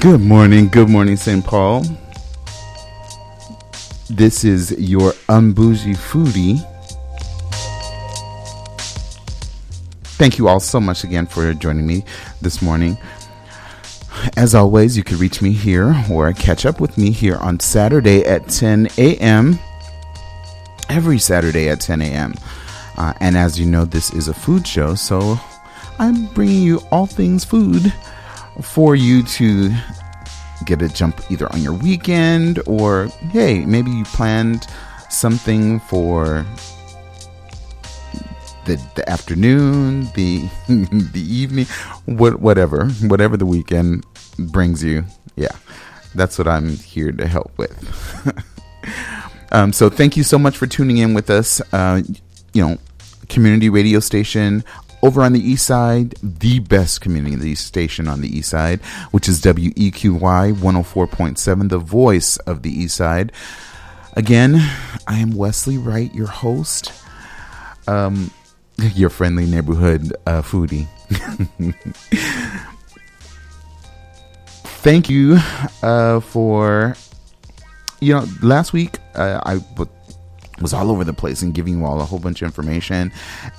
Good morning, good morning, St. Paul. This is your Unbougie Foodie. Thank you all so much again for joining me this morning. As always, you can reach me here or catch up with me here on Saturday at 10 a.m. Every Saturday at 10 a.m. Uh, and as you know, this is a food show, so I'm bringing you all things food for you to get a jump either on your weekend or hey, maybe you planned something for the, the afternoon, the the evening, what whatever, whatever the weekend brings you. Yeah, that's what I'm here to help with. um, so thank you so much for tuning in with us. Uh, you know, community radio station over on the east side, the best community station on the east side, which is WEQY 104.7, the voice of the east side. Again, I am Wesley Wright, your host, um, your friendly neighborhood uh, foodie. Thank you uh, for, you know, last week uh, I was all over the place and giving you all a whole bunch of information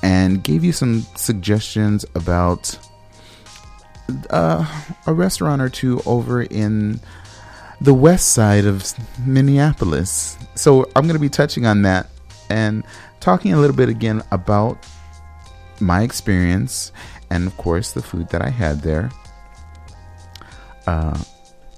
and gave you some suggestions about uh, a restaurant or two over in the west side of Minneapolis. So I'm going to be touching on that and talking a little bit again about my experience and, of course, the food that I had there. Uh,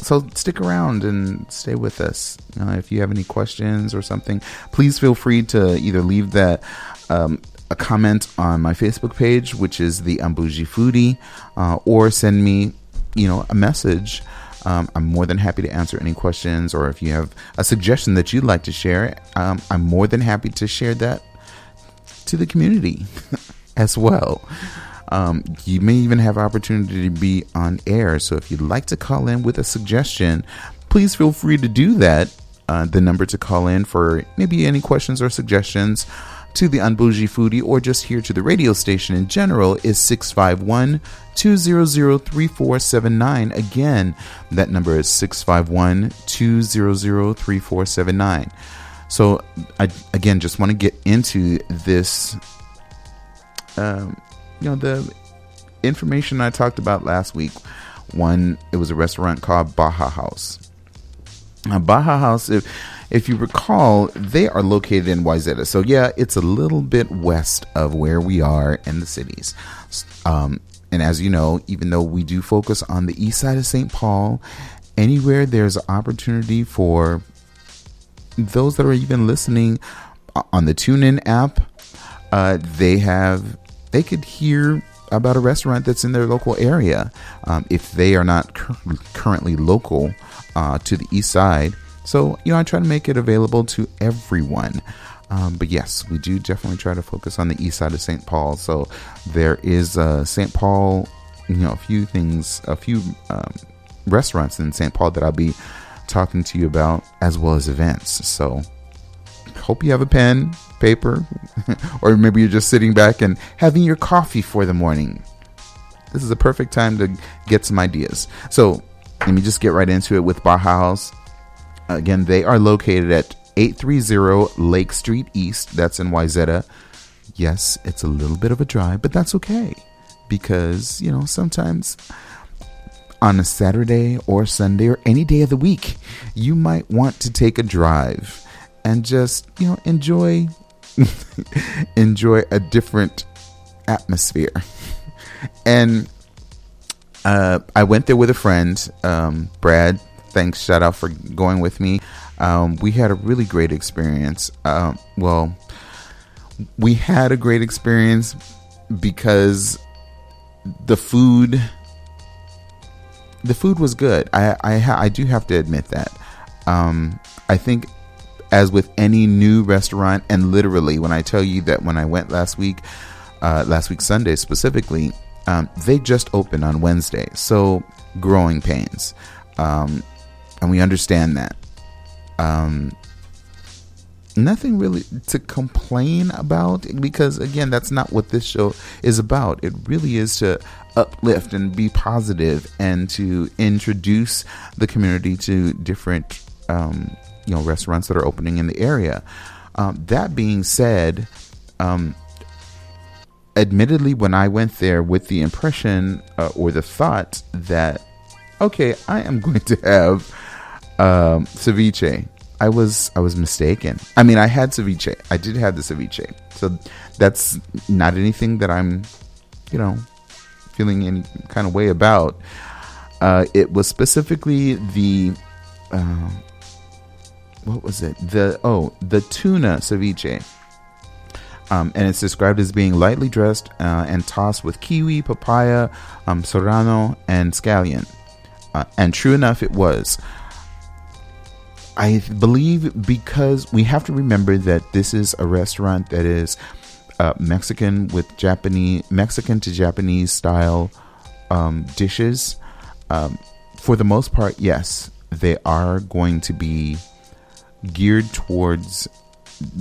so stick around and stay with us. Uh, if you have any questions or something, please feel free to either leave that um, a comment on my Facebook page, which is the Unbougie Foodie, uh, or send me, you know, a message. Um, I'm more than happy to answer any questions, or if you have a suggestion that you'd like to share, um, I'm more than happy to share that to the community as well. Um, you may even have opportunity to be on air. So if you'd like to call in with a suggestion, please feel free to do that. Uh, the number to call in for maybe any questions or suggestions to the Unbougie Foodie or just here to the radio station in general is 651 200 3479. Again, that number is 651 200 3479. So, I again just want to get into this um, you know the information I talked about last week. One, it was a restaurant called Baja Haus. Now, Baja Haus, if if you recall, they are located in Wayzata. So yeah, it's a little bit west of where we are in the cities. Um, and as you know, even though we do focus on the east side of St. Paul, anywhere there's opportunity for those that are even listening on the TuneIn app, uh, they have they could hear about a restaurant that's in their local area um, if they are not cur- currently local uh, to the east side. So, you know, I try to make it available to everyone. Um, but yes, we do definitely try to focus on the east side of St. Paul. So there is uh, St. Paul, you know, a few things, a few um, restaurants in St. Paul that I'll be talking to you about, as well as events. So hope you have a pen, paper, or maybe you're just sitting back and having your coffee for the morning. This is a perfect time to get some ideas. So let me just get right into it with Baja Haus. Again, they are located at 830 Lake Street East. That's in Wayzata. Yes, it's a little bit of a drive, but that's okay because, you know, sometimes on a Saturday or Sunday or any day of the week, you might want to take a drive and just, you know, enjoy enjoy a different atmosphere. and uh, I went there with a friend, um, Brad. Thanks, shout out for going with me. Um, we had a really great experience. Um, well, we had a great experience because the food, the food was good. I I, I do have to admit that. Um, I think as with any new restaurant, and literally, when I tell you that when I went last week, uh, last week Sunday specifically, um, they just opened on Wednesday. So growing pains, um, and we understand that. Um, nothing really to complain about because again that's not what this show is about it really is to uplift and be positive and to introduce the community to different um, you know restaurants that are opening in the area um, that being said um, admittedly when i went there with the impression uh, or the thought that okay i am going to have um, ceviche I was I was mistaken. I mean, I had ceviche. I did have the ceviche. So that's not anything that I'm, you know, feeling any kind of way about. Uh, it was specifically the uh, what was it? The oh, the tuna ceviche. Um, and it's described as being lightly dressed uh, and tossed with kiwi, papaya, um, serrano, and scallion. Uh, and true enough, it was. I believe because we have to remember that this is a restaurant that is uh, Mexican with Japanese, Mexican to Japanese style um, dishes. Um, for the most part, yes, they are going to be geared towards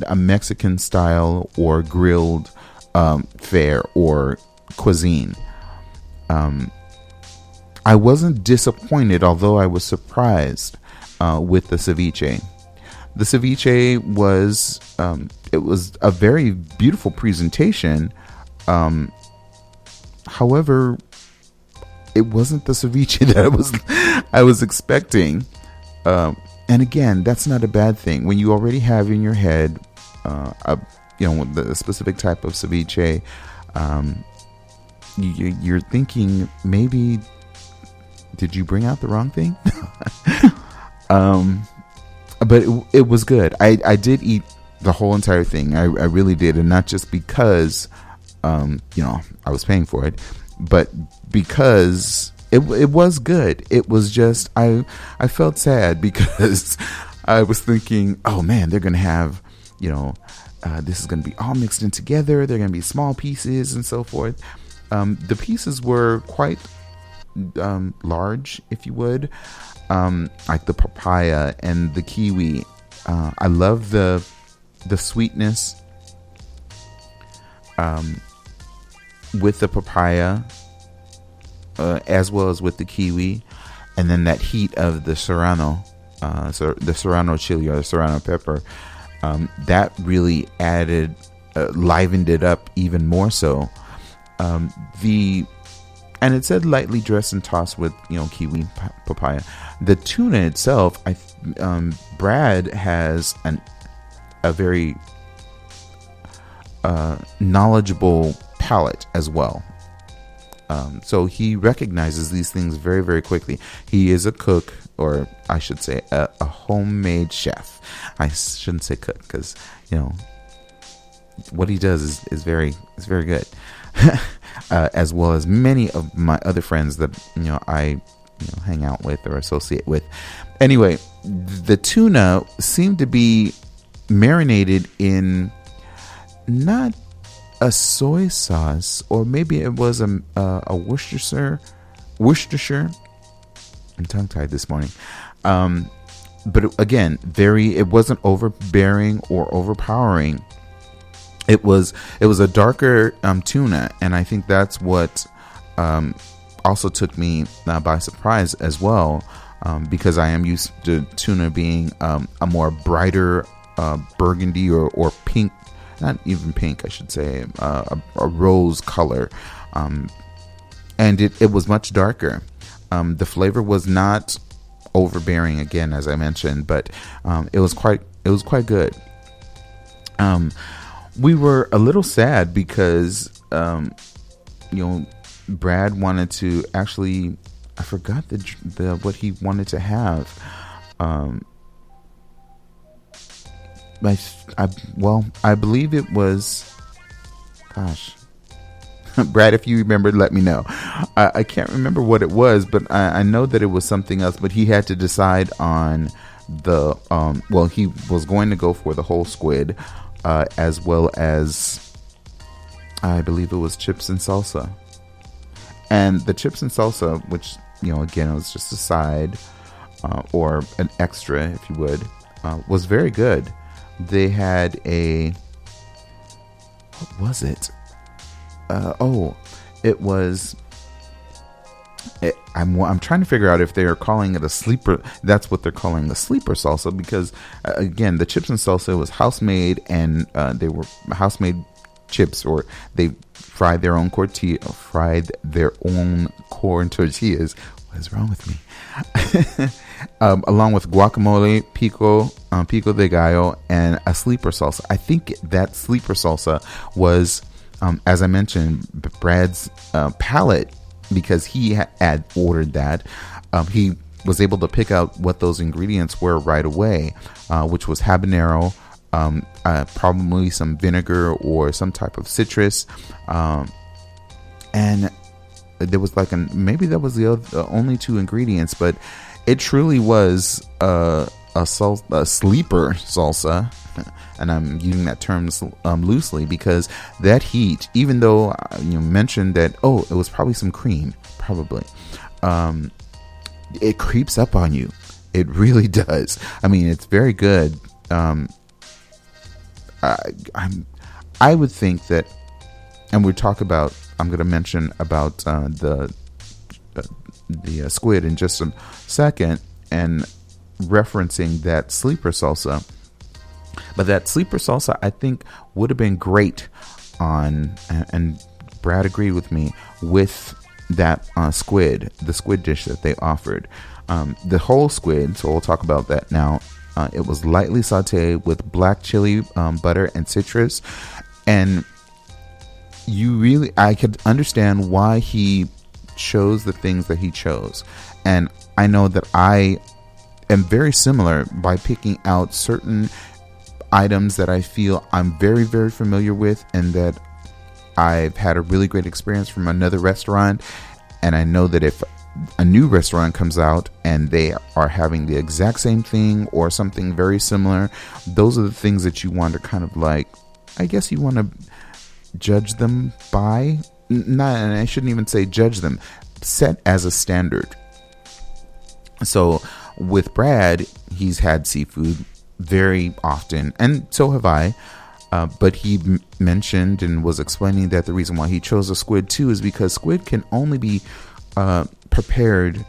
a Mexican style or grilled um, fare or cuisine. Um, I wasn't disappointed, although I was surprised uh, with the ceviche. The ceviche was um, it was a very beautiful presentation. Um, however, it wasn't the ceviche that I was I was expecting. Um, and again, that's not a bad thing when you already have in your head uh, a you know the specific type of ceviche. Um, you, you're thinking maybe did you bring out the wrong thing? Um, but it, it, was good. I, I did eat the whole entire thing. I, I really did, and not just because, um, you know, I was paying for it, but because it it was good. It was just I I felt sad because I was thinking, oh man, they're gonna have, you know, uh, this is gonna be all mixed in together. They're gonna be small pieces and so forth. Um, the pieces were quite um, large, if you would um, like the papaya and the kiwi. Uh, I love the the sweetness um, with the papaya, uh, as well as with the kiwi, and then that heat of the serrano, uh, so the serrano chili or the serrano pepper. Um, that really added, uh, livened it up even more so. Um, the and it said lightly dressed and tossed with you know kiwi papaya. The tuna itself, I um, Brad has an a very uh, knowledgeable palate as well. Um, so he recognizes these things very, very quickly. He is a cook, or I should say, a, a homemade chef. I shouldn't say cook because you know what he does is, is very is very good. uh, as well as many of my other friends that you know I you know, hang out with or associate with. Anyway, the tuna seemed to be marinated in not a soy sauce, or maybe it was a a, a Worcestershire. Worcestershire. I'm tongue tied this morning. Um, but again, very. It wasn't overbearing or overpowering it was it was a darker um, tuna, and I think that's what um, also took me uh, by surprise as well, um, because I am used to tuna being um, a more brighter uh, burgundy or, or pink, not even pink, I should say, uh, a, a, rose color, um, and it, it was much darker. Um, the flavor was not overbearing again, as I mentioned, but it was quite it was quite good. Um, we were a little sad because um, you know Brad wanted to actually I forgot the the what he wanted to have. Um, I, I well I believe it was gosh Brad, if you remember, let me know. I, I can't remember what it was, but I, I, know that it was something else. But he had to decide on the um. Well, he was going to go for the whole squid, uh, as well as I believe it was chips and salsa. And the chips and salsa, which you know, again, it was just a side uh, or an extra, if you would, uh, was very good. They had a what was it? Uh, oh, it was. It, I'm I'm trying to figure out if they are calling it a sleeper. That's what they're calling the sleeper salsa because uh, again, the chips and salsa was house made and uh, they were house made chips or they fried their own tortilla, fried their own corn tortillas. What is wrong with me? um, along with guacamole, pico, um, pico de gallo, and a sleeper salsa. I think that sleeper salsa was, um, as I mentioned, Brad's uh, palate because he had ordered that. Um, he was able to pick out what those ingredients were right away, uh, which was habanero, um, uh, probably some vinegar or some type of citrus, um, and there was like an maybe that was the, other, the only two ingredients, but it truly was a a, a sleeper salsa. And I'm using that term um, loosely because that heat, even though uh, you mentioned that, oh, it was probably some cream, probably, um, it creeps up on you. It really does. I mean, it's very good. Um, I, I'm, I would think that, and we talk about. I'm going to mention about uh, the the uh, squid in just a second, and referencing that sleeper salsa. But that sleeper salsa, I think, would have been great on, and Brad agreed with me with that uh, squid, the squid dish that they offered. Um, the whole squid, so we'll talk about that now. Uh, it was lightly sauteed with black chili um, butter and citrus, and you really, I could understand why he chose the things that he chose, and I know that I am very similar by picking out certain items that I feel I'm very, very familiar with and that I've had a really great experience from another restaurant. And I know that if a new restaurant comes out and they are having the exact same thing or something very similar, those are the things that you want to kind of like, I guess you want to judge them by. Not, and I shouldn't even say judge them, set as a standard. So with Brad, he's had seafood very often, and so have I. Uh, but he m- mentioned and was explaining that the reason why he chose a squid too is because squid can only be uh, prepared.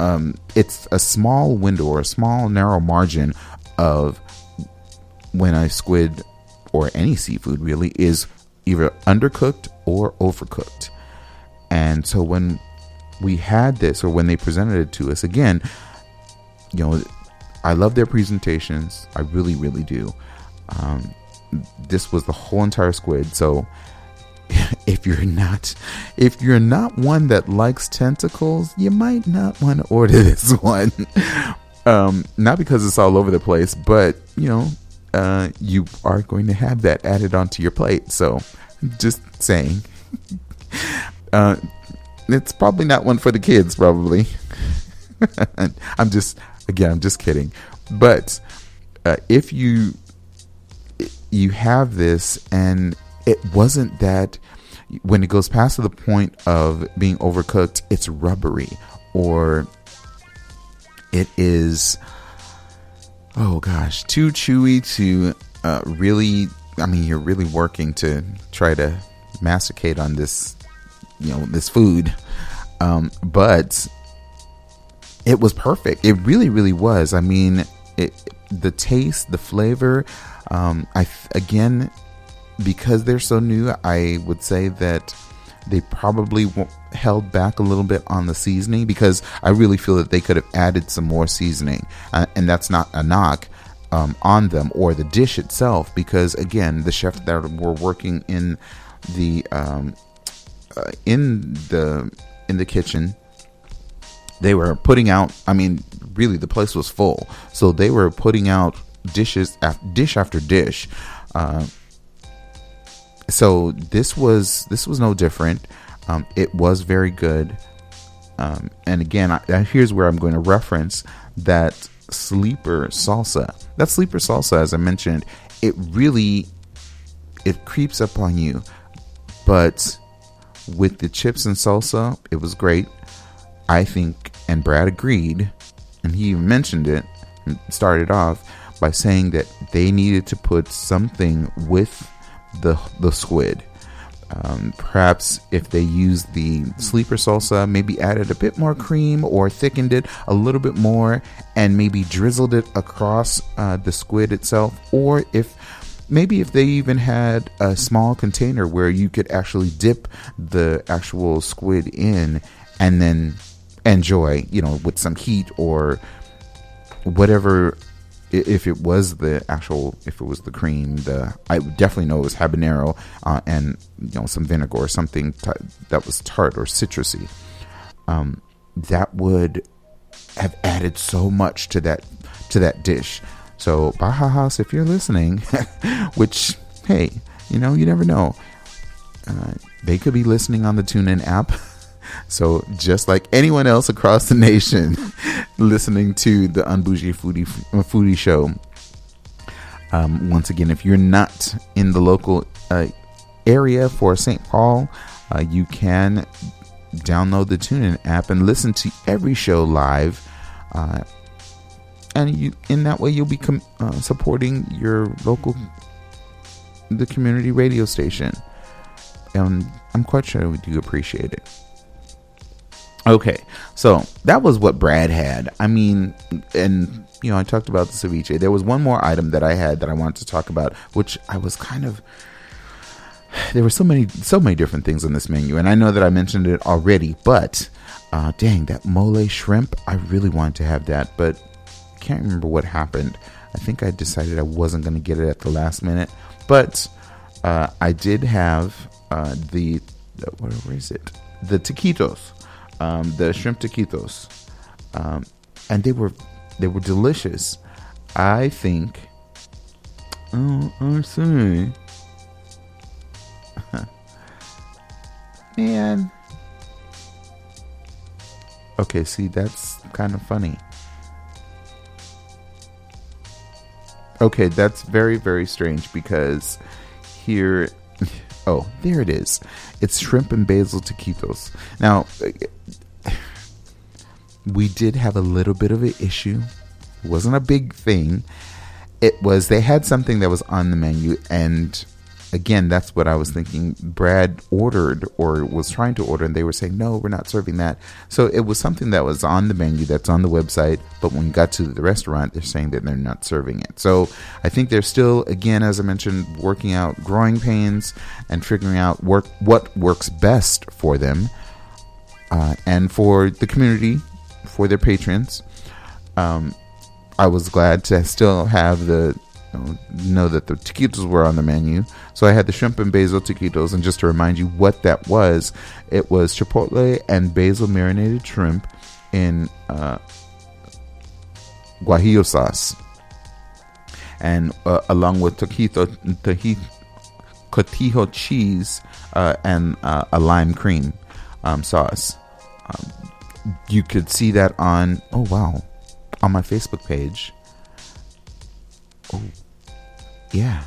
Um, it's a small window or a small narrow margin of when a squid or any seafood really is either undercooked or overcooked. And so when we had this or when they presented it to us again, you know, I love their presentations. I really, really do. Um, this was the whole entire squid. So if you're not if you're not one that likes tentacles, you might not want to order this one. um, not because it's all over the place, but you know, uh, you are going to have that added onto your plate. So just saying. uh, it's probably not one for the kids, probably. I'm just Again, I'm just kidding. But uh, if you you have this and it wasn't that when it goes past to the point of being overcooked, it's rubbery or it is oh gosh, too chewy to uh, really I mean you're really working to try to masticate on this you know this food um, but it was perfect. It really, really was. I mean, it, the taste, the flavor. Um, I again, because they're so new, I would say that they probably held back a little bit on the seasoning because I really feel that they could have added some more seasoning, uh, and that's not a knock. Um, on them or the dish itself because again the chef that were working in the um, uh, in the in the kitchen they were putting out i mean really the place was full so they were putting out dishes after dish after dish uh, so this was this was no different. Um, it was very good. Um, and again I, here's where i'm going to reference that sleeper salsa. That sleeper salsa as i mentioned it really it creeps up on you. But with the chips and salsa it was great. I think, and Brad agreed, and he mentioned it, started off, by saying that they needed to put something with the the squid. Um, perhaps if they used the sleeper salsa, maybe added a bit more cream or thickened it a little bit more and maybe drizzled it across uh, the squid itself, or if maybe if they even had a small container where you could actually dip the actual squid in and then enjoy, you know, with some heat or whatever. If it was the actual, if it was the cream, the I definitely know it was habanero uh, and you know some vinegar or something t- that was tart or citrusy. Um, that would have added so much to that to that dish. So Baja Haus, if you're listening, which hey, you know you never know, uh, they could be listening on the TuneIn app. So just like anyone else across the nation, listening to the Unbougie Foodie Foodie Show. Um, once again, if you're not in the local uh, area for St. Paul, uh, you can download the TuneIn app and listen to every show live. Uh, and you, in that way, you'll be com- uh, supporting your local, the community radio station. And I'm quite sure we do appreciate it. Okay, so that was what Brad had. I mean, and you know, I talked about the ceviche. There was one more item that I had that I wanted to talk about, which I was kind of. There were so many, so many different things on this menu, and I know that I mentioned it already. But, uh, dang, that mole shrimp, I really wanted to have that, but I can't remember what happened. I think I decided I wasn't going to get it at the last minute, but uh, I did have uh, the, where is it? The taquitos um, the shrimp taquitos, um, and they were they were delicious. I think. Oh, I see. Man. Okay, see, that's kind of funny. Okay, that's very, very strange because here. Oh, there it is. It's shrimp and basil taquitos. Now, we did have a little bit of an issue. It wasn't a big thing. It was they had something that was on the menu, and again, that's what I was thinking. Brad ordered or was trying to order, and they were saying, "No, we're not serving that." So it was something that was on the menu that's on the website, but when we got to the restaurant, they're saying that they're not serving it. So I think they're still, again, as I mentioned, working out growing pains and figuring out work what works best for them uh, and for the community for their patrons. Um, I was glad to still have the know, that the taquitos were on the menu. So I had the shrimp and basil taquitos, and just to remind you what that was, it was chipotle and basil marinated shrimp in uh, guajillo sauce, and uh, along with taquito, taquito, cotija cheese uh, and uh, a lime cream um, sauce. Um, you could see that on oh wow on my Facebook page. Oh, yeah.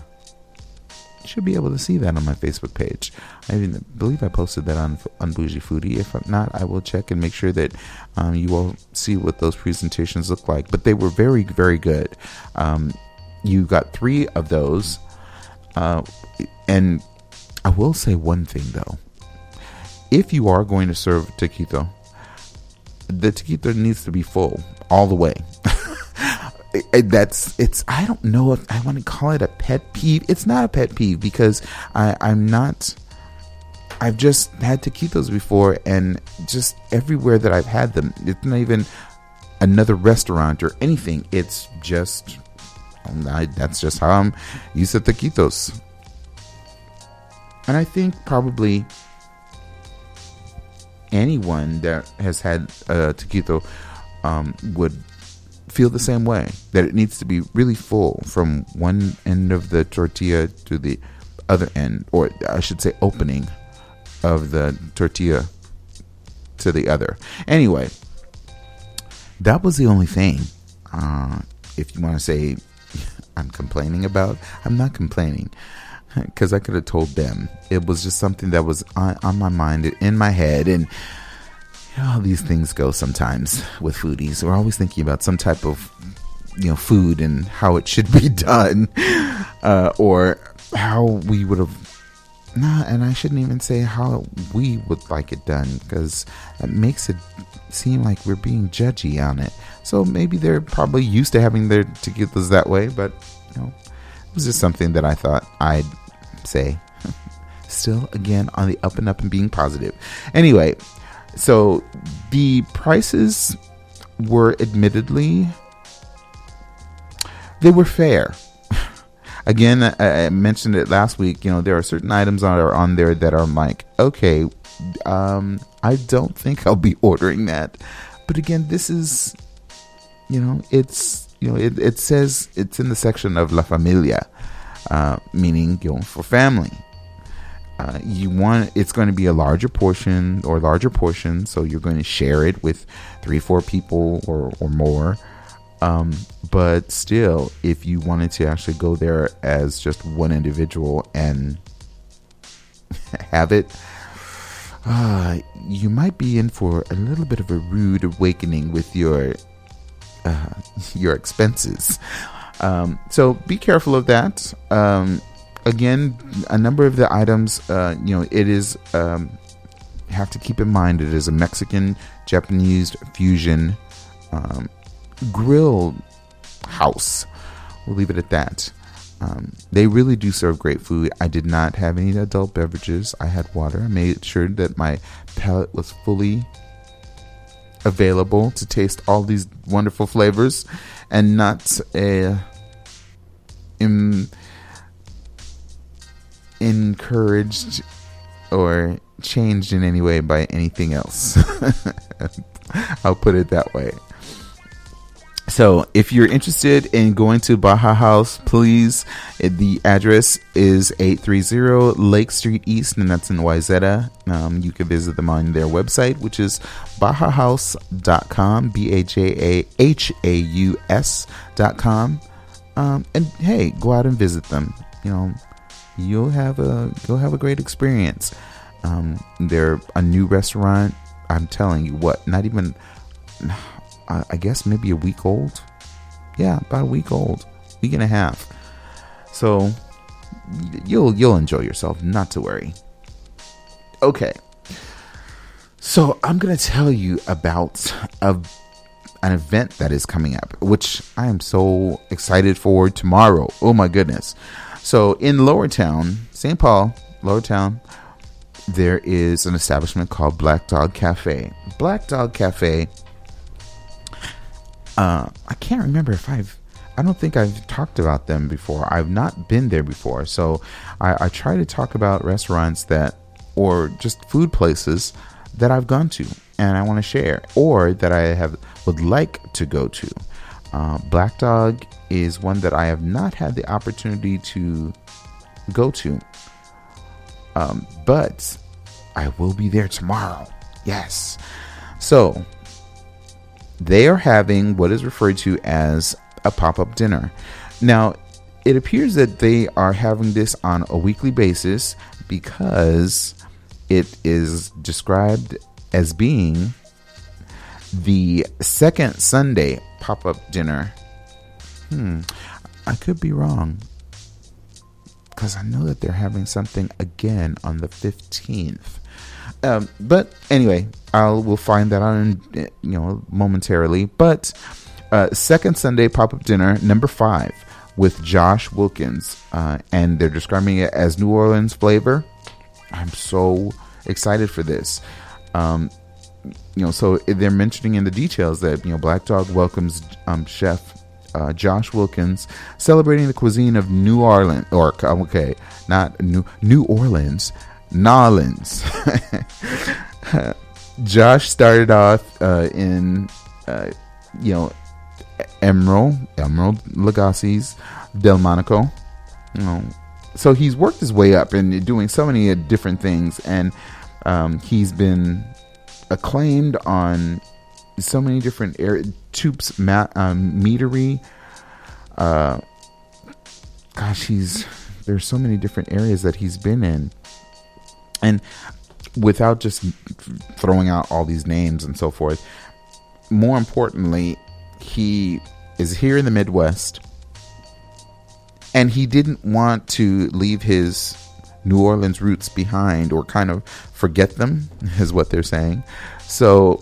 You should be able to see that on my Facebook page. I even believe I posted that on on Bougie Foodie. If i'm not, I will check and make sure that um, you all see what those presentations look like. But they were very, very good. Um, you got three of those, uh, and I will say one thing though. If you are going to serve taquito, the taquito needs to be full all the way. That's it's. I don't know if I want to call it a pet peeve. It's not a pet peeve because I, I'm not. I've just had taquitos before, and just everywhere that I've had them, it's not even another restaurant or anything. It's just um, I, that's just how I'm used to taquitos. And I think probably anyone that has had a taquito um, would feel the same way that it needs to be really full from one end of the tortilla to the other end, or I should say, opening of the tortilla to the other. Anyway, that was the only thing. Uh, if you want to say I'm complaining about, I'm not complaining because I could have told them. It was just something that was on, on my mind, in my head, and you know these things go sometimes with foodies. We're always thinking about some type of you know food and how it should be done, uh, or how we would have. Nah, and I shouldn't even say how we would like it done because it makes it seem like we're being judgy on it. So maybe they're probably used to having their tequilas that way, but you know, it was just something that I thought I'd say. Still, again, on the up and up and being positive. Anyway, so the prices were admittedly they were fair. Again, I, mentioned it last week. You know, there are certain items that are on there that are like, okay, um, I don't think I'll be ordering that. But again, this is, you know, it's you know, it, it says it's in the section of La Familia, uh, meaning know for family. Uh, you want it's going to be a larger portion or larger portion, so you're going to share it with three, four people or or more. Um, but still, if you wanted to actually go there as just one individual and have it, uh, you might be in for a little bit of a rude awakening with your uh, your expenses. Um, so be careful of that. Um, again, a number of the items, uh, you know, it is um, have to keep in mind it is a Mexican Japanese fusion um, grill house. We'll leave it at that. Um, they really do serve great food. I did not have any adult beverages. I had water. I made sure that my palate was fully available to taste all these wonderful flavors and not uh, in, encouraged or changed in any way by anything else. I'll put it that way. So, if you're interested in going to Baja Haus, please, the address is 830 Lake Street East, and that's in Wayzata. Um, you can visit them on their website, which is bajahaus.com, B A J A H A U S.com. Um, and hey, go out and visit them. You know, you'll have a you'll have a great experience. Um, they're a new restaurant. I'm telling you what, not even I guess maybe a week old. Yeah, about a week old, week and a half. So you'll you'll enjoy yourself, not to worry. Okay. So I'm gonna tell you about a an event that is coming up, which I am so excited for tomorrow. Oh my goodness. So in Lower Town, St. Paul, Lower Town, there is an establishment called Black Dog Cafe. Black Dog Cafe uh, I can't remember if I've. I don't think I've talked about them before. I've not been there before, so I, I try to talk about restaurants that, or just food places that I've gone to and I want to share, or that I have would like to go to. Uh, Black Dog is one that I have not had the opportunity to go to, um, but I will be there tomorrow. Yes. So they are having what is referred to as a pop up dinner. Now, it appears that they are having this on a weekly basis because it is described as being the second Sunday pop up dinner. Hmm, I could be wrong because I know that they're having something again on the 15th. Um, but anyway, I'll we'll find that out in you know momentarily. But uh, second Sunday pop up dinner number five with Josh Wilkins, uh, and they're describing it as New Orleans flavor. I'm so excited for this. Um, you know, so they're mentioning in the details that you know Black Dog welcomes um, Chef uh, Josh Wilkins celebrating the cuisine of New Orleans, or okay, not New New Orleans, Nolans. Josh started off uh, in, uh, you know, Emeril, Emeril Lagasse's Delmonico. You know, so he's worked his way up and doing so many different things, and um, he's been acclaimed on so many different air tubes, ma- um. Uh, gosh, he's there's so many different areas that he's been in and without just throwing out all these names and so forth, more importantly, he is here in the Midwest, and he didn't want to leave his New Orleans roots behind or kind of forget them, is what they're saying. So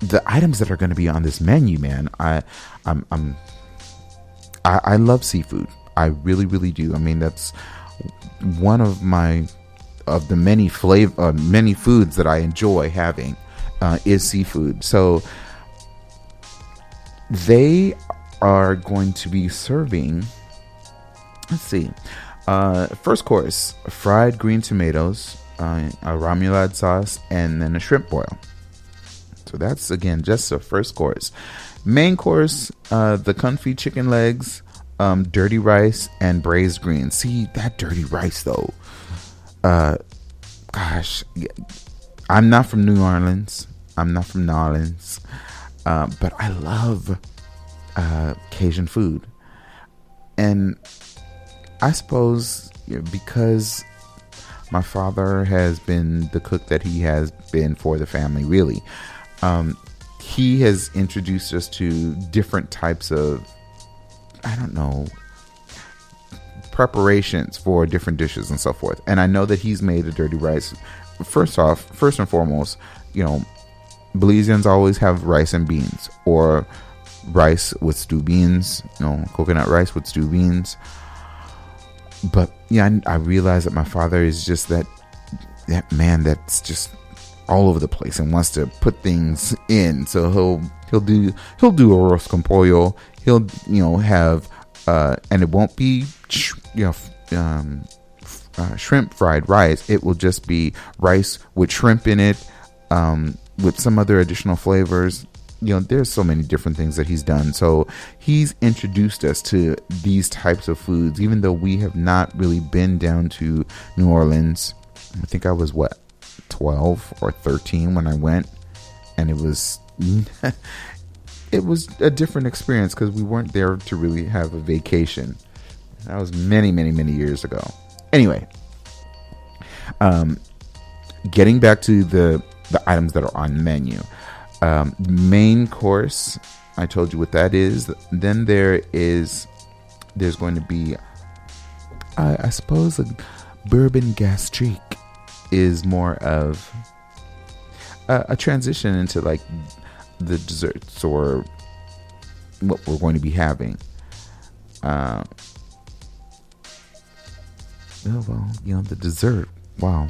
the items that are going to be on this menu, man, I, I'm, I'm, I, I love seafood. I really, really do. I mean, that's one of my of the many flavor, uh, many foods that I enjoy having uh, is seafood. So they are going to be serving. Let's see. Uh, first course: fried green tomatoes, uh, a remoulade sauce, and then a shrimp boil. So that's again just the first course. Main course: uh, the confit chicken legs, um, dirty rice, and braised greens. See that dirty rice though. Uh, gosh, I'm not from New Orleans. I'm not from New Orleans, uh, but I love uh, Cajun food, and I suppose because my father has been the cook that he has been for the family. Really, um, he has introduced us to different types of I don't know preparations for different dishes and so forth. And I know that he's made a dirty rice. First off, first and foremost, you know, Belizeans always have rice and beans or rice with stew beans, you know, coconut rice with stew beans. But yeah, I, I realize that my father is just that that man that's just all over the place and wants to put things in. So he'll he'll do he'll do arroz con pollo. He'll you know have uh, and it won't be you know um, uh, shrimp fried rice. It will just be rice with shrimp in it, um, with some other additional flavors. You know, there's so many different things that he's done. So he's introduced us to these types of foods, even though we have not really been down to New Orleans. I think I was what 12 or 13 when I went, and it was it was a different experience because we weren't there to really have a vacation. That was many, many, many years ago. Anyway, um, getting back to the the items that are on the menu. Um, main course, I told you what that is. Then there is there's going to be, I, I suppose, a bourbon gastrique is more of a, a transition into like the desserts or what we're going to be having. Uh, oh, well, you know, the dessert. Wow.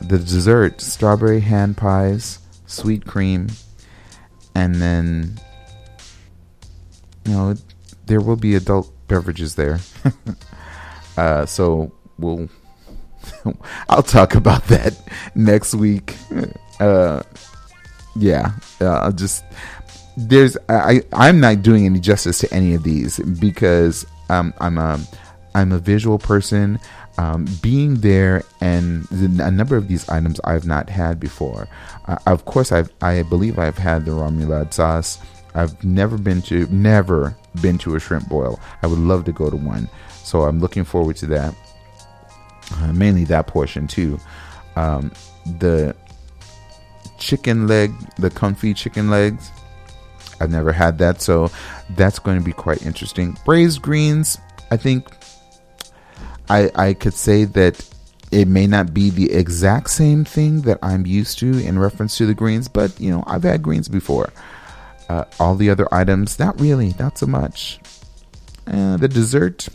The dessert strawberry hand pies, sweet cream, and then, you know, there will be adult beverages there. uh, so we'll. I'll talk about that next week. Uh, yeah, uh, just there's I I'm not doing any justice to any of these because um, I'm a I'm a visual person. Um, being there and a number of these items I've not had before. Uh, of course, I've I believe I've had the remoulade sauce. I've never been to never been to a shrimp boil. I would love to go to one, so I'm looking forward to that. Uh, mainly that portion too. Um, the chicken leg, the confit chicken legs. I've never had that, so that's going to be quite interesting. Braised greens, I think I I could say that it may not be the exact same thing that I'm used to in reference to the greens, but you know, I've had greens before. Uh, all the other items, not really, not so much. Uh, the dessert,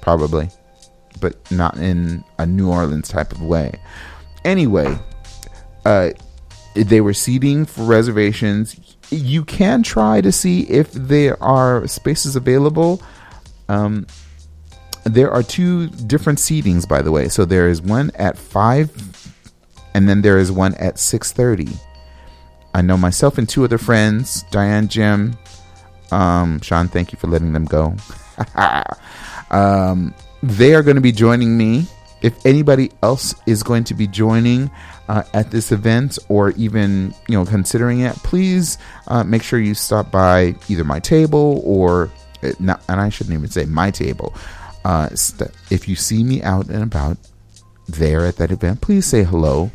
probably, but not in a New Orleans type of way. Anyway, uh, they were seating for reservations. You can try to see if there are spaces available. Um, there are two different seatings, by the way. So there is one at five, and then there is one at six thirty. I know myself and two other friends, Diane, Jim, um, Sean. Thank you for letting them go. um, they are going to be joining me. If anybody else is going to be joining, uh, at this event or even you know considering it, please uh, make sure you stop by either my table or uh, not, and I shouldn't even say my table. Uh, st- if you see me out and about there at that event, please say hello.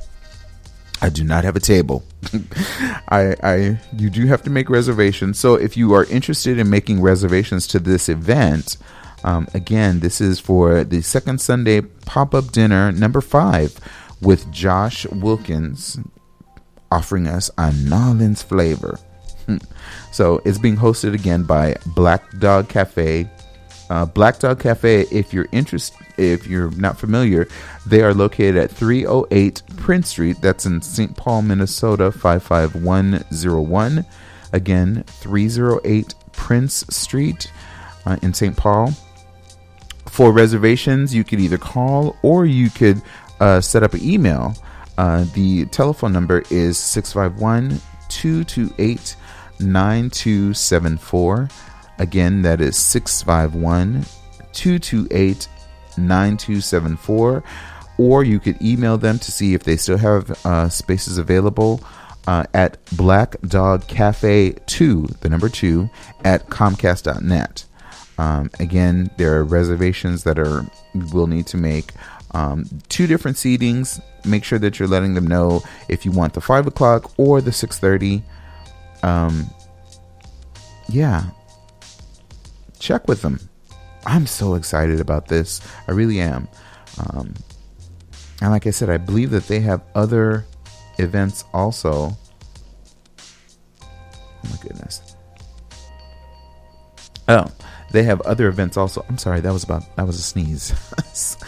I do not have a table. I, I, you do have to make reservations. So if you are interested in making reservations to this event, um, again, this is for the second Sunday pop up dinner number five with Josh Wilkins offering us a Nolans flavor. so it's being hosted again by Black Dog Cafe. Uh, Black Dog Cafe, if you're interested, if you're not familiar, they are located at 308 Prince Street. That's in St. Paul, Minnesota 55101. Again, 308 Prince Street uh, in St. Paul. For reservations, you could either call or you could uh, set up an email. Uh, the telephone number is 651 228 9274. Again, that is 651 228 9274. Or you could email them to see if they still have uh, spaces available uh, at Black Dog Cafe 2, the number 2, at Comcast.net. Um, again, there are reservations that are will need to make. Um, two different seatings. Make sure that you're letting them know if you want the five o'clock or the six thirty. Um, yeah, check with them. I'm so excited about this. I really am. Um, and like I said, I believe that they have other events also. Oh my goodness. Oh, they have other events also. I'm sorry, that was about that was a sneeze.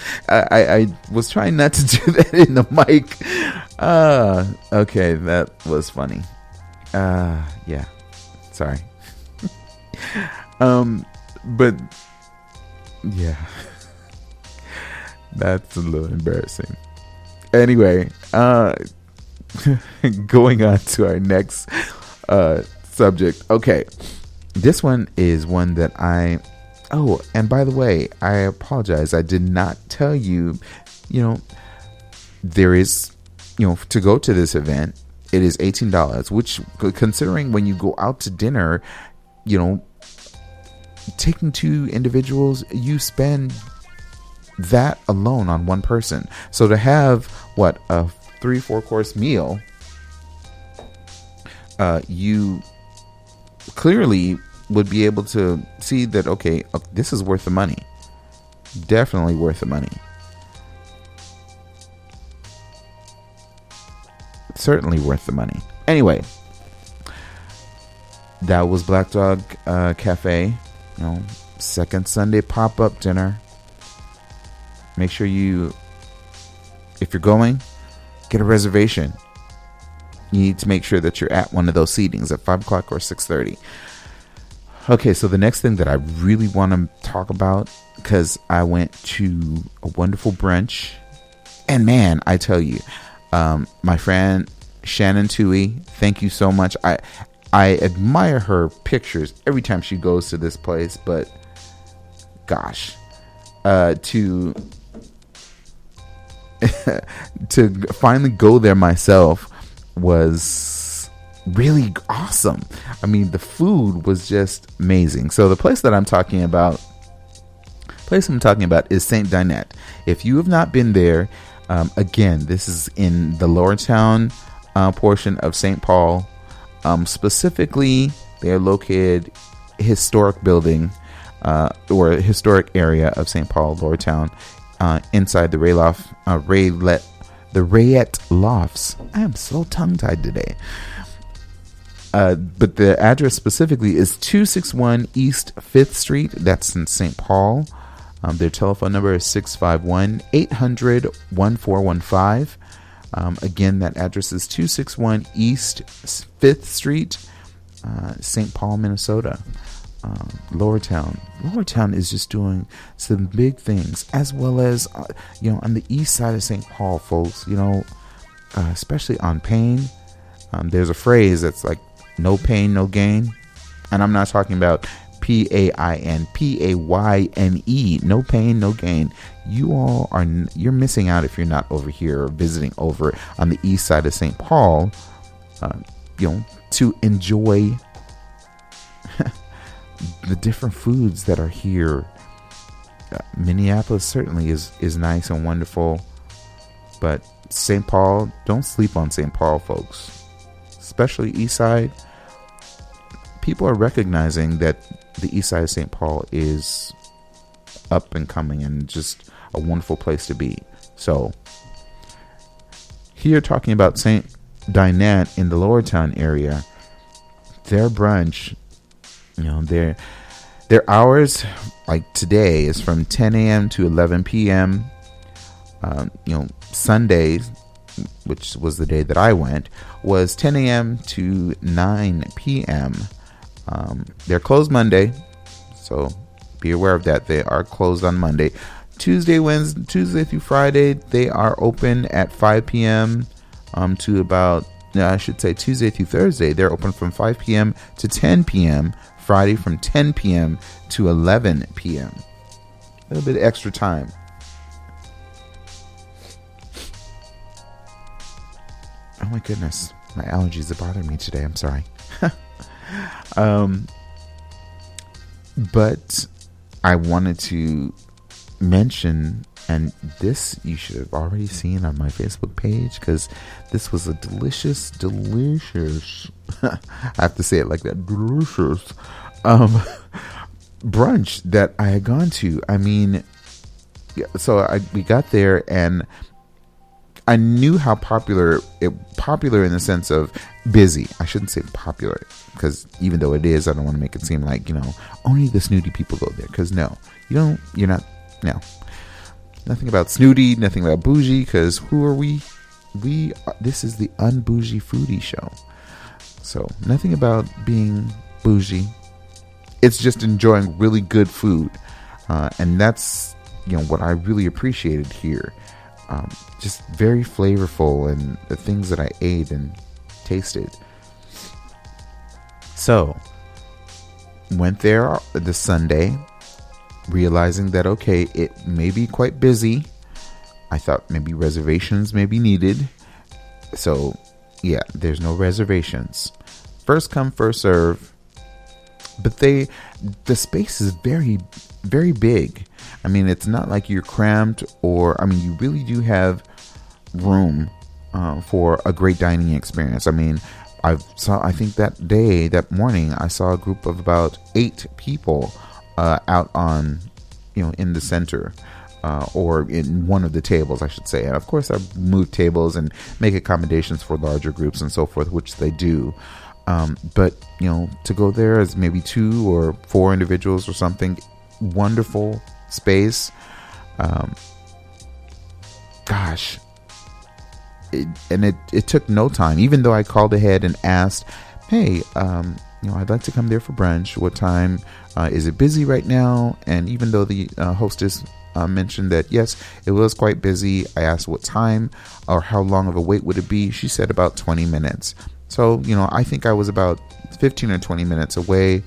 I, I, I was trying not to do that in the mic. Uh okay, that was funny. Uh yeah. Sorry. um but yeah. That's a little embarrassing. Anyway, uh going on to our next uh subject. Okay. This one is one that I. Oh, and by the way, I apologize. I did not tell you, you know, there is, you know, to go to this event, it is $18, which, considering when you go out to dinner, you know, taking two individuals, you spend that alone on one person. So to have, what, a three, four course meal, uh, you clearly would be able to see that okay, uh, this is worth the money. Definitely worth the money. Certainly worth the money. Anyway, that was Black Dog uh, Cafe. You know, second Sunday pop up dinner. Make sure you, if you're going, get a reservation you need to make sure that you're at one of those seatings at 5 o'clock or 6.30 okay so the next thing that i really want to talk about because i went to a wonderful brunch. And man i tell you um, my friend shannon tui thank you so much. I i admire her pictures every time she goes to this place but gosh uh, to to finally go there myself was really awesome. I mean, the food was just amazing. So the place that I'm talking about, place I'm talking about is Saint Dinette. If you have not been there, um, again, this is in the Lower Town uh, portion of St. Paul. Um, specifically, they are located historic building uh, or historic area of St. Paul, Lower Town, uh, inside the Rayloff uh, Raylet the Rayette Lofts. I am so tongue tied today. Uh, but the address specifically is 261 East 5th Street. That's in St. Paul. Um, their telephone number is 651 800 1415. Um, again, that address is 261 East 5th Street, uh, St. Paul, Minnesota um, Lower Town. Lower Town is just doing some big things, as well as uh, you know on the east side of St. Paul, folks. You know, uh, especially on Payne. Um, there's a phrase that's like "no pain, no gain," and I'm not talking about P A I N P A Y N E. No pain, no gain. You all are you're missing out if you're not over here visiting over on the east side of St. Paul. Uh, you know, to enjoy the different foods that are here. Uh, Minneapolis certainly is is nice and wonderful, But St. Paul, don't sleep on St. Paul, folks. Especially East Side. People are recognizing that the East Side of St. Paul is up and coming and just a wonderful place to be. So, here talking about St. Dinette in the Lower Town area, their brunch, you know, their their hours like today is from 10 a.m. to 11 p.m. Um, you know, Sundays, which was the day that I went, was 10 a.m. to 9 p.m. Um, they're closed Monday, so be aware of that. They are closed on Monday. Tuesday, Wednesday, Tuesday through Friday, they are open at 5 p.m. Um, to about, I should say Tuesday through Thursday, they're open from 5 p.m. to 10 p.m. Friday from 10 p.m. to 11 p.m. A little bit extra time. Oh my goodness, my allergies are bothering me today. I'm sorry. um, but I wanted to mention, and this you should have already seen on my Facebook page because this was a delicious, delicious. I have to say it like that, delicious um, brunch that I had gone to. I mean, yeah, so I, we got there and I knew how popular it popular in the sense of busy. I shouldn't say popular because even though it is, I don't want to make it seem like you know only the snooty people go there. Because no, you don't. You're not. No, nothing about snooty. Nothing about bougie. Because who are we? We. Are, this is the unbougie foodie show. So nothing about being bougie. It's just enjoying really good food, uh, and that's you know what I really appreciated here um, just very flavorful and the things that I ate and tasted. So, went there the Sunday, realizing that okay, it may be quite busy. I thought maybe reservations may be needed. So, yeah, there's no reservations. First come, first serve. But they, the space is very, very big. I mean, it's not like you're cramped, or I mean, you really do have room uh, for a great dining experience. I mean, I saw. I think that day, that morning, I saw a group of about eight people uh, out on, you know, in the center. Uh, or in one of the tables, I should say. And of course, I move tables and make accommodations for larger groups and so forth, which they do. Um, but you know, to go there as maybe two or four individuals or something, wonderful space. Um, gosh, it, and it it took no time. Even though I called ahead and asked, "Hey, um, you know, I'd like to come there for brunch. What time uh, is it busy right now?" And even though the uh, hostess uh, mentioned that yes, it was quite busy, I asked what time or how long of a wait would it be. She said about 20 minutes. So you know, I think I was about 15 or 20 minutes away.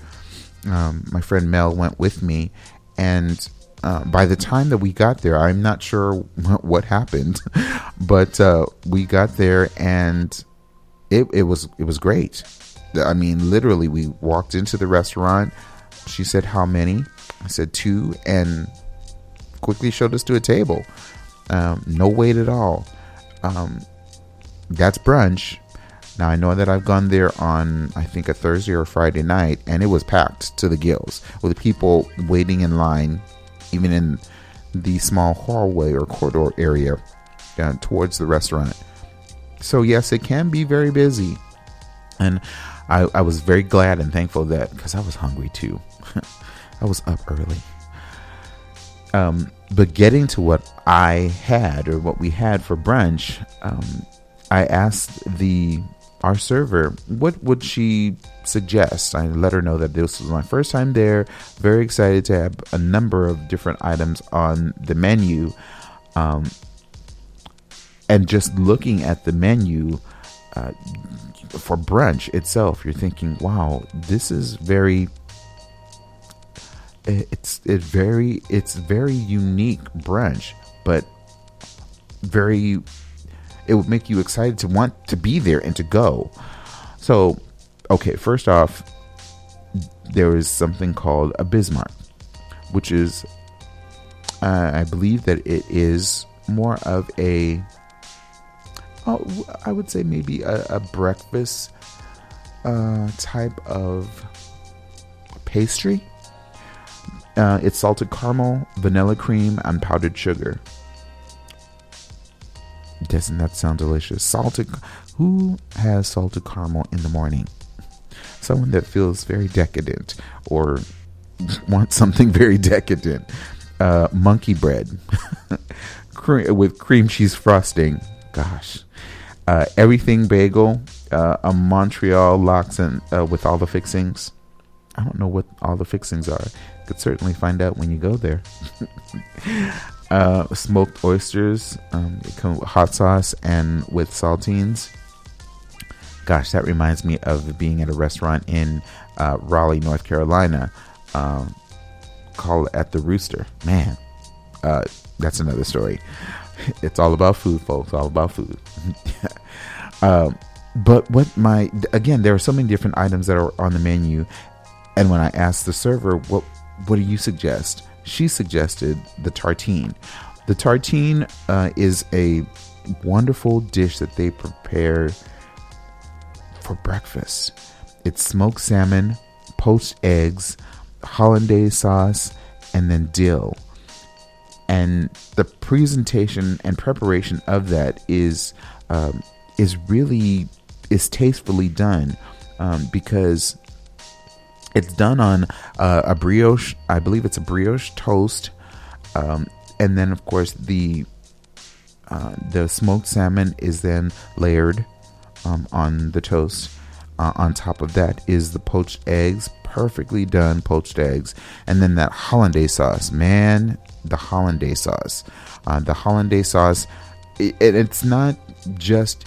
Um, my friend Mel went with me, and uh, by the time that we got there, I'm not sure what happened, but uh, we got there and it, it was it was great. I mean, literally, we walked into the restaurant. She said, "How many?" I said two, and quickly showed us to a table. Um, no wait at all. Um, that's brunch. Now I know that I've gone there on I think a Thursday or Friday night, and it was packed to the gills with people waiting in line even in the small hallway or corridor area uh, towards the restaurant. So, yes, it can be very busy. And I, I was very glad and thankful that because I was hungry too. I was up early. Um, but getting to what I had or what we had for brunch, um, I asked the our server, what would she suggest? I let her know that this was my first time there. Very excited to have a number of different items on the menu. Um, and just looking at the menu uh, for brunch itself, you're thinking, wow, this is very. It's it very it's very unique brunch, but very it would make you excited to want to be there and to go. So, okay, first off, there is something called a Bismarck, which is, uh, I believe that it is more of a oh, I would say maybe a, a breakfast uh, type of pastry. Uh, it's salted caramel, vanilla cream, and powdered sugar. Doesn't that sound delicious? Salted. Who has salted caramel in the morning? Someone that feels very decadent or wants something very decadent. Uh, monkey bread with cream cheese frosting. Gosh. Uh, everything bagel, uh, a Montreal lox and uh, with all the fixings. I don't know what all the fixings are. Could certainly find out when you go there. uh, smoked oysters, um, with hot sauce and with saltines. Gosh, that reminds me of being at a restaurant in uh, Raleigh, North Carolina, um, called at the Rooster. Man, uh, that's another story. It's all about food, folks. All about food. um, but what my again, there are so many different items that are on the menu, and when I asked the server, "What what do you suggest?" She suggested the tartine. The tartine uh, is a wonderful dish that they prepare for breakfast. It's smoked salmon, poached eggs, hollandaise sauce, and then dill. And the presentation and preparation of that is um, is really is tastefully done um, because it's done on uh, a brioche. I believe it's a brioche toast, um, and then of course the uh, the smoked salmon is then layered um, on the toast. Uh, on top of that is the poached eggs, perfectly done poached eggs, and then that hollandaise sauce. Man, the hollandaise sauce. Uh, the hollandaise sauce, it, it's not just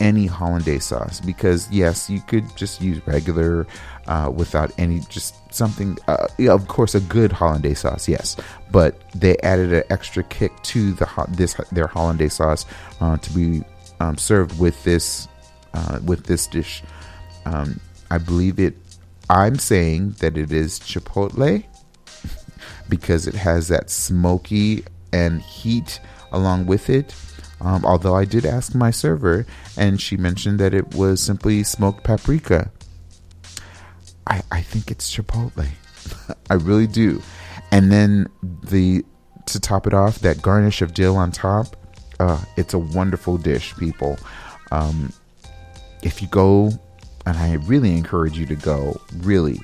any hollandaise sauce because yes, you could just use regular uh, without any just something. Uh, yeah, of course, a good hollandaise sauce, yes, but they added an extra kick to the this their hollandaise sauce uh, to be um, served with this uh, with this dish. Um, I believe it. I'm saying that it is chipotle because it has that smoky and heat along with it. Um, although I did ask my server, and she mentioned that it was simply smoked paprika. I, I think it's chipotle. I really do. And then the to top it off, that garnish of dill on top. Uh, it's a wonderful dish, people. Um, if you go, and I really encourage you to go, really,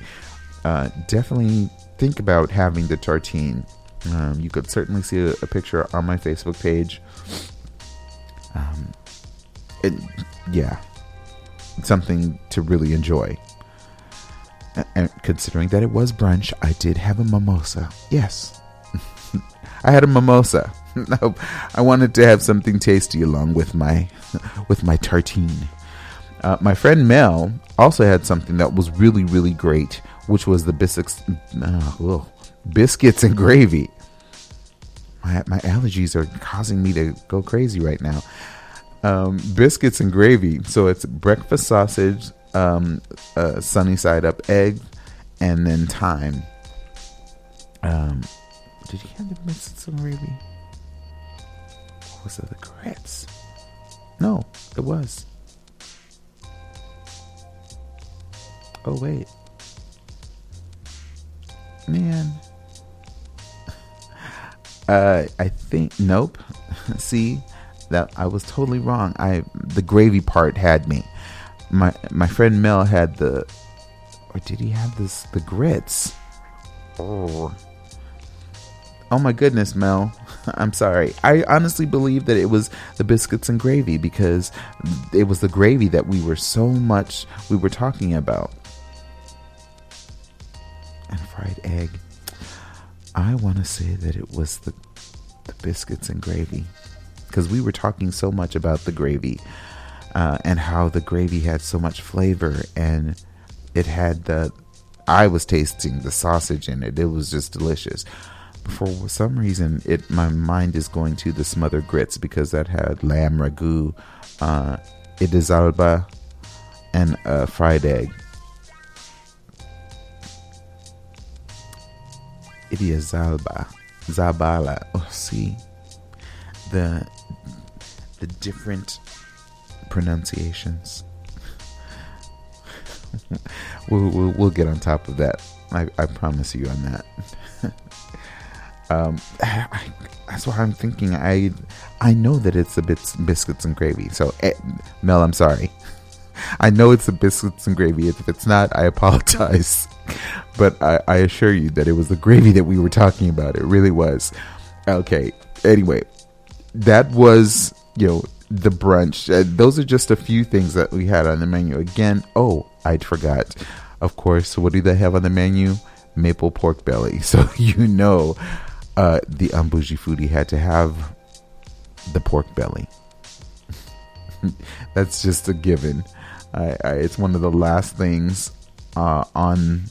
uh, definitely think about having the tartine. Um, you could certainly see a, a, picture on my Facebook page. Um, it, yeah, something to really enjoy. And considering that it was brunch, I did have a mimosa. Yes, I had a mimosa. I wanted to have something tasty along with my with my tartine. Uh, my friend Mel also had something that was really really great, which was the biscuits, uh, biscuits and gravy. My my allergies are causing me to go crazy right now. Um, biscuits and gravy. So it's breakfast sausage, um, sunny side up egg, and then thyme. Um, did he have the biscuits and gravy? What was it? The grits? No, it was. Oh wait, man. Uh, I think nope. See, that I was totally wrong. I the gravy part had me. My my friend Mel had the, or did he have this the grits? Oh, oh my goodness, Mel. I'm sorry. I honestly believe that it was the biscuits and gravy because it was the gravy that we were so much we were talking about. And fried egg. I want to say that it was the the biscuits and gravy because we were talking so much about the gravy uh, and how the gravy had so much flavor and it had the I was tasting the sausage in it. It was just delicious. For some reason, it my mind is going to the smothered grits because that had lamb ragu, uh, idizalba, and a fried egg. Idiazalba, zabala. Oh, see the the different pronunciations. we'll, we'll, we'll, get on top of that. I, I promise you on that. um, I, that's why I'm thinking. I I know that it's a bit biscuits and gravy. So eh, Mel, I'm sorry. I know it's the biscuits and gravy. If it's not, I apologize. But I, I assure you that it was the gravy that we were talking about. It really was. Okay. Anyway, that was you know the brunch. Uh, those are just a few things that we had on the menu. Again, oh, I forgot. Of course, what do they have on the menu? Maple pork belly. So you know, uh, the Unbougie foodie had to have the pork belly. That's just a given. I, I, it's one of the last things uh, on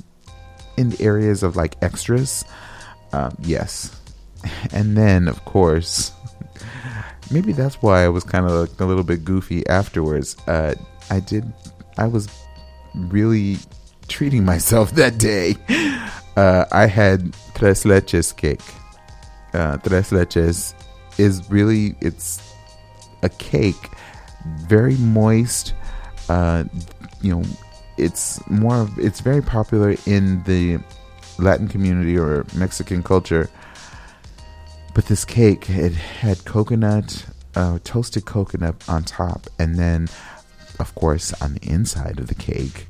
in the areas of like extras. Um, yes, and then of course, maybe that's why I was kind of like a little bit goofy afterwards. Uh, I did. I was really treating myself that day. Uh, I had tres leches cake. Uh, tres leches is really it's a cake, very moist. Uh, you know, it's more of it's very popular in the Latin community or Mexican culture. But this cake, it had coconut, uh, toasted coconut on top, and then, of course, on the inside of the cake,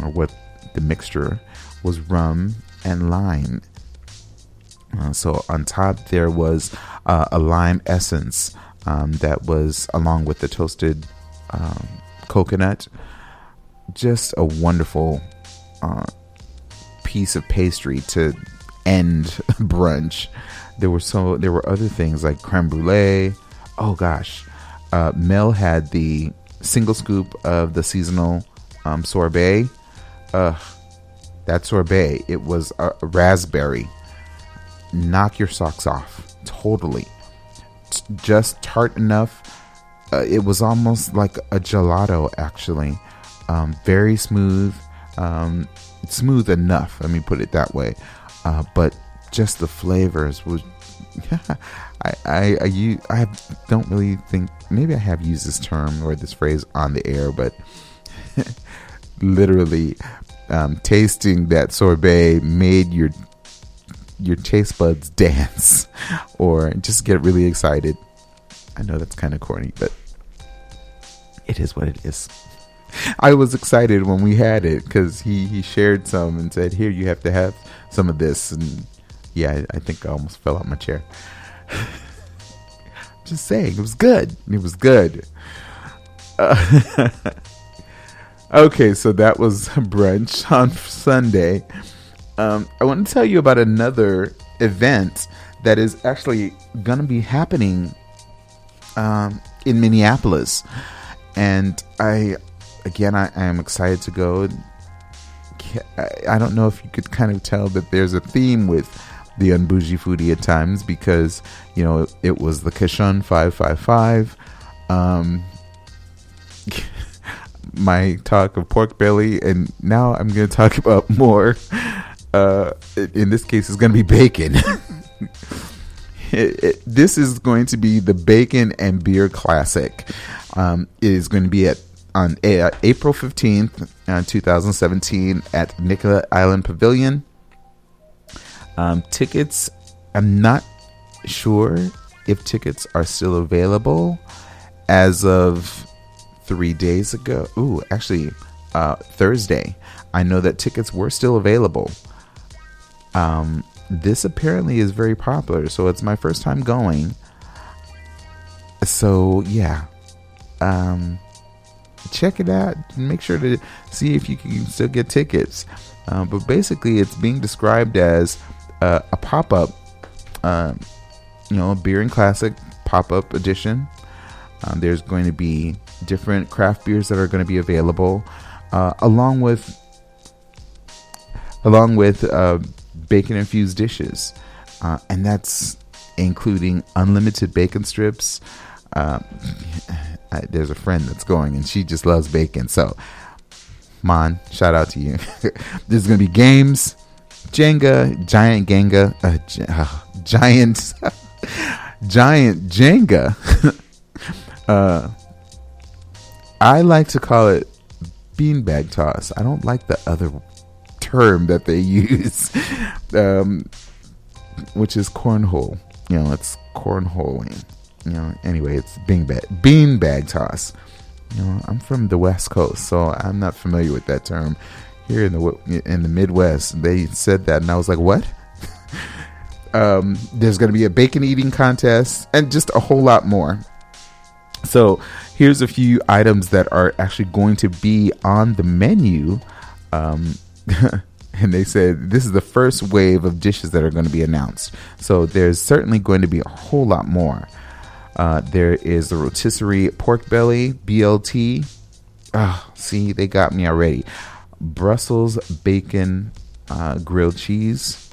or what the mixture was rum and lime. Uh, so on top there was uh, a lime essence um, that was along with the toasted um, coconut. Just a wonderful uh, piece of pastry to end brunch. There were so there were other things like creme brulee. Oh gosh, uh, Mel had the single scoop of the seasonal um, sorbet. Uh, that sorbet it was a raspberry. Knock your socks off totally. T- just tart enough. Uh, it was almost like a gelato actually. Um, very smooth. Um, smooth enough. Let me put it that way. Uh, but just the flavors was. I, I, I, I don't really think maybe I have used this term or this phrase on the air, but literally um, tasting that sorbet made your your taste buds dance or just get really excited. I know that's kind of corny, but it is what it is. I was excited when we had it because he, he shared some and said, Here, you have to have some of this. And yeah, I, I think I almost fell out my chair. Just saying, it was good. It was good. Uh, okay, so that was brunch on Sunday. Um, I want to tell you about another event that is actually going to be happening um, in Minneapolis. And I, again, I, I am excited to go. I don't know if you could kind of tell that there's a theme with the Unbougie Foodie at times because you know it was the Cochon 555. Um, my talk of pork belly, and now I'm going to talk about more. Uh, in this case, it's going to be bacon. it, it, this is going to be the bacon and beer classic. Um, it is going to be at on uh, April 15th, uh, 2017 at Nicollet Island Pavilion. Um, tickets, I'm not sure if tickets are still available as of three days ago. Ooh, actually, uh, Thursday. I know that tickets were still available. Um, this apparently is very popular, so it's my first time going. So yeah, um, check it out. And make sure to see if you can still get tickets. Uh, but basically, it's being described as uh, a pop up, uh, you know, beer and classic pop up edition. Um, there's going to be different craft beers that are going to be available, uh, along with along with uh, bacon infused dishes, and that's including unlimited bacon strips. Uh, there's a friend that's going, and she just loves bacon. So, Mon, shout out to you. There's gonna be games, Jenga, giant Jenga, uh, uh, giant, giant Jenga. uh, I like to call it beanbag toss. I don't like the other term that they use, um, which is cornhole. You know, it's cornholing. You know, anyway, it's beanbag beanbag toss. You know, I'm from the West Coast, so I'm not familiar with that term. Here in the in the Midwest, they said that, and I was like, "What?" um, there's going to be a bacon eating contest, and just a whole lot more. So, here's a few items that are actually going to be on the menu. Um, and they said this is the first wave of dishes that are going to be announced. So, there's certainly going to be a whole lot more. Uh, there is the rotisserie pork belly, BLT. Oh, see, they got me already. Brussels bacon uh, grilled cheese,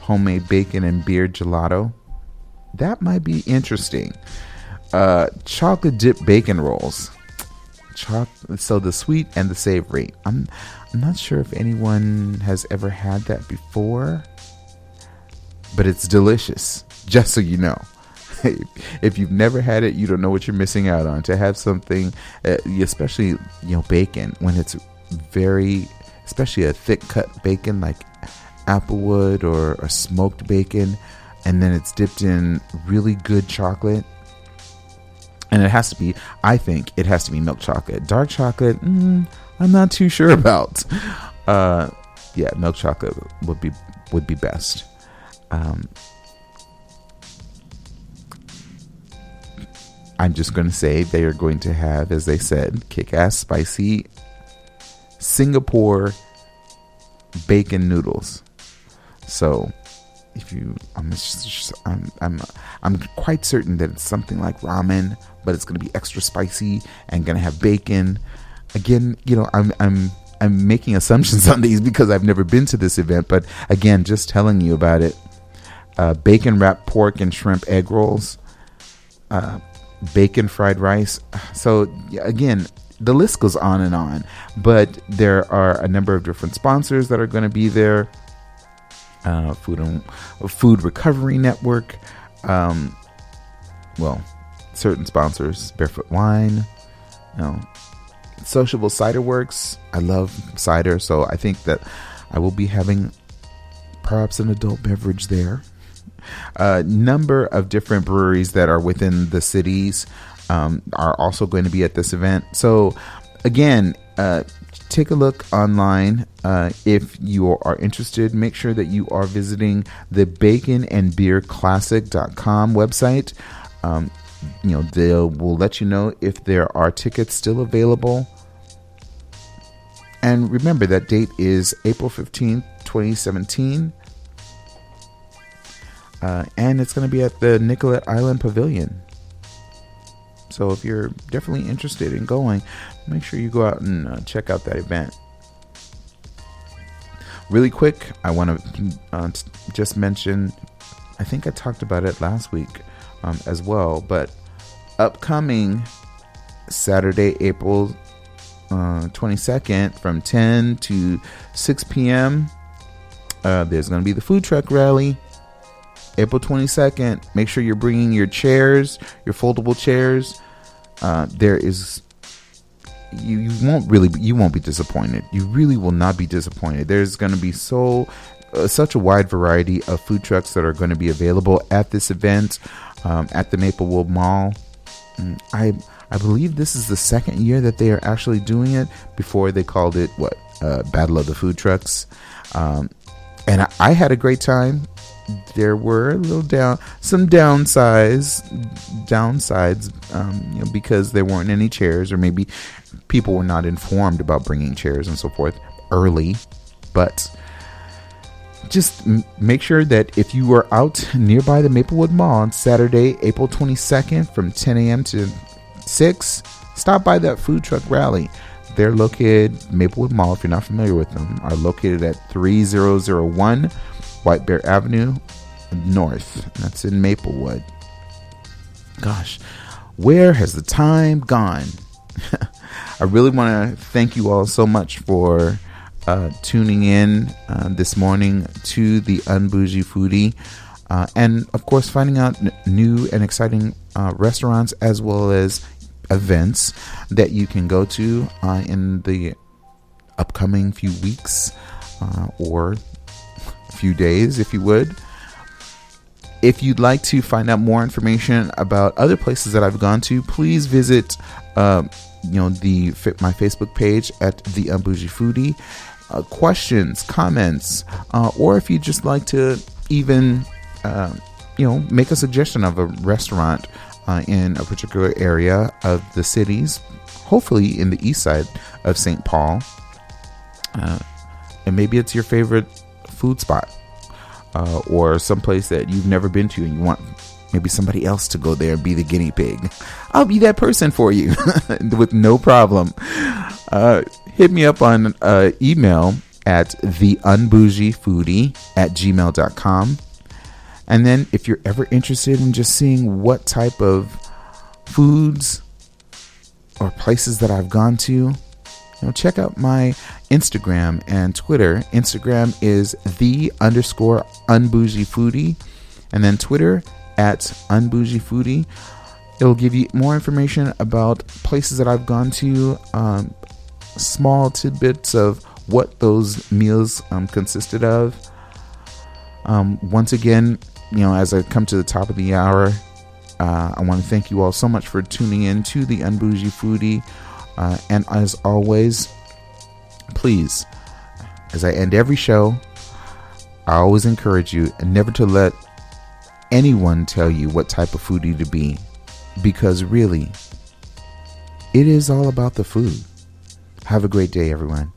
homemade bacon and beer gelato. That might be interesting. Uh, chocolate dip bacon rolls. Choc- so the sweet and the savory. I'm, I'm not sure if anyone has ever had that before, but it's delicious. Just so you know. if you've never had it, you don't know what you're missing out on. To have something, uh, especially you know bacon, when it's very, especially a thick cut bacon like applewood or, a smoked bacon, and then it's dipped in really good chocolate. And it has to be, I think, it has to be milk chocolate. Dark chocolate, mm, I'm not too sure about. Uh, yeah, milk chocolate would be would be best. Um, I'm just going to say they are going to have, as they said, kick ass spicy Singapore bacon noodles. So, if you, I'm, just, I'm, I'm, I'm quite certain that it's something like ramen, but it's going to be extra spicy and going to have bacon. Again, you know, I'm, I'm, I'm making assumptions on these because I've never been to this event, but again, just telling you about it. Uh, bacon wrapped pork and shrimp egg rolls. Uh, bacon fried rice. So again, the list goes on and on. But there are a number of different sponsors that are going to be there. Uh, food and Food Recovery Network. Um, well, certain sponsors, Barefoot Wine, you know, Sociable Cider Werks. I love cider, so I think that I will be having perhaps an adult beverage there a number of different breweries that are within the cities um, are also going to be at this event. So, again, uh, take a look online uh, if you are interested. Make sure that you are visiting the bacon and beer classic.com website. Um, you know, they will let you know if there are tickets still available. And remember, that date is April 15th, 2017. Uh, and it's going to be at the Nicollet Island Pavilion. So if you're definitely interested in going, make sure you go out and uh, check out that event. Really quick, I want to uh, just mention I think I talked about it last week um, as well, but upcoming Saturday, April uh, 22nd from 10 to 6 p.m., uh, there's going to be the food truck rally April 22nd. Make sure you're bringing your chairs, your foldable chairs. Uh, there is you, you won't really you won't be disappointed. You really will not be disappointed. There's going to be so uh, such a wide variety of food trucks that are going to be available at this event um, at the Maplewood Mall. Mm, I I believe this is the second year that they are actually doing it. Before they called it what uh, Battle of the Food Trucks, um, and I, I had a great time there were a little down some downsides downsides um, you know because there weren't any chairs or maybe people were not informed about bringing chairs and so forth early but just m- make sure that if you are out nearby the Maplewood Mall on Saturday, April 22nd from 10 a.m. to 6, stop by that food truck rally. They're located, Maplewood Mall, if you're not familiar with them, are located at 3001 White Bear Avenue North. That's in Maplewood. Gosh, where has the time gone? I really want to thank you all so much for uh, tuning in uh, this morning to the Unbougie Foodie. Uh, and of course, finding out n- new and exciting uh, restaurants as well as events that you can go to uh, in the upcoming few weeks uh, or few days, if you would. If you'd like to find out more information about other places that I've gone to, please visit, uh, you know, the my Facebook page at the Unbougie Foodie. Uh, questions, comments, uh, or if you'd just like to even, uh, you know, make a suggestion of a restaurant uh, in a particular area of the cities, hopefully in the east side of St. Paul. Uh, and maybe it's your favorite food spot uh, or someplace that you've never been to and you want maybe somebody else to go there and be the guinea pig. I'll be that person for you with no problem. Uh, hit me up on uh, email at theunbougiefoodie at gmail.com. And then if you're ever interested in just seeing what type of foods or places that I've gone to, you know, check out my Instagram and Twitter. Instagram is the underscore unbougie foodie, and then Twitter at unbougie foodie. It'll give you more information about places that I've gone to, um, small tidbits of what those meals um, consisted of. Um, once again, you know, as I come to the top of the hour, uh, I want to thank you all so much for tuning in to the Unbougie Foodie. Uh, and as always, please, as I end every show, I always encourage you never to let anyone tell you what type of foodie to be. Because really, it is all about the food. Have a great day, everyone.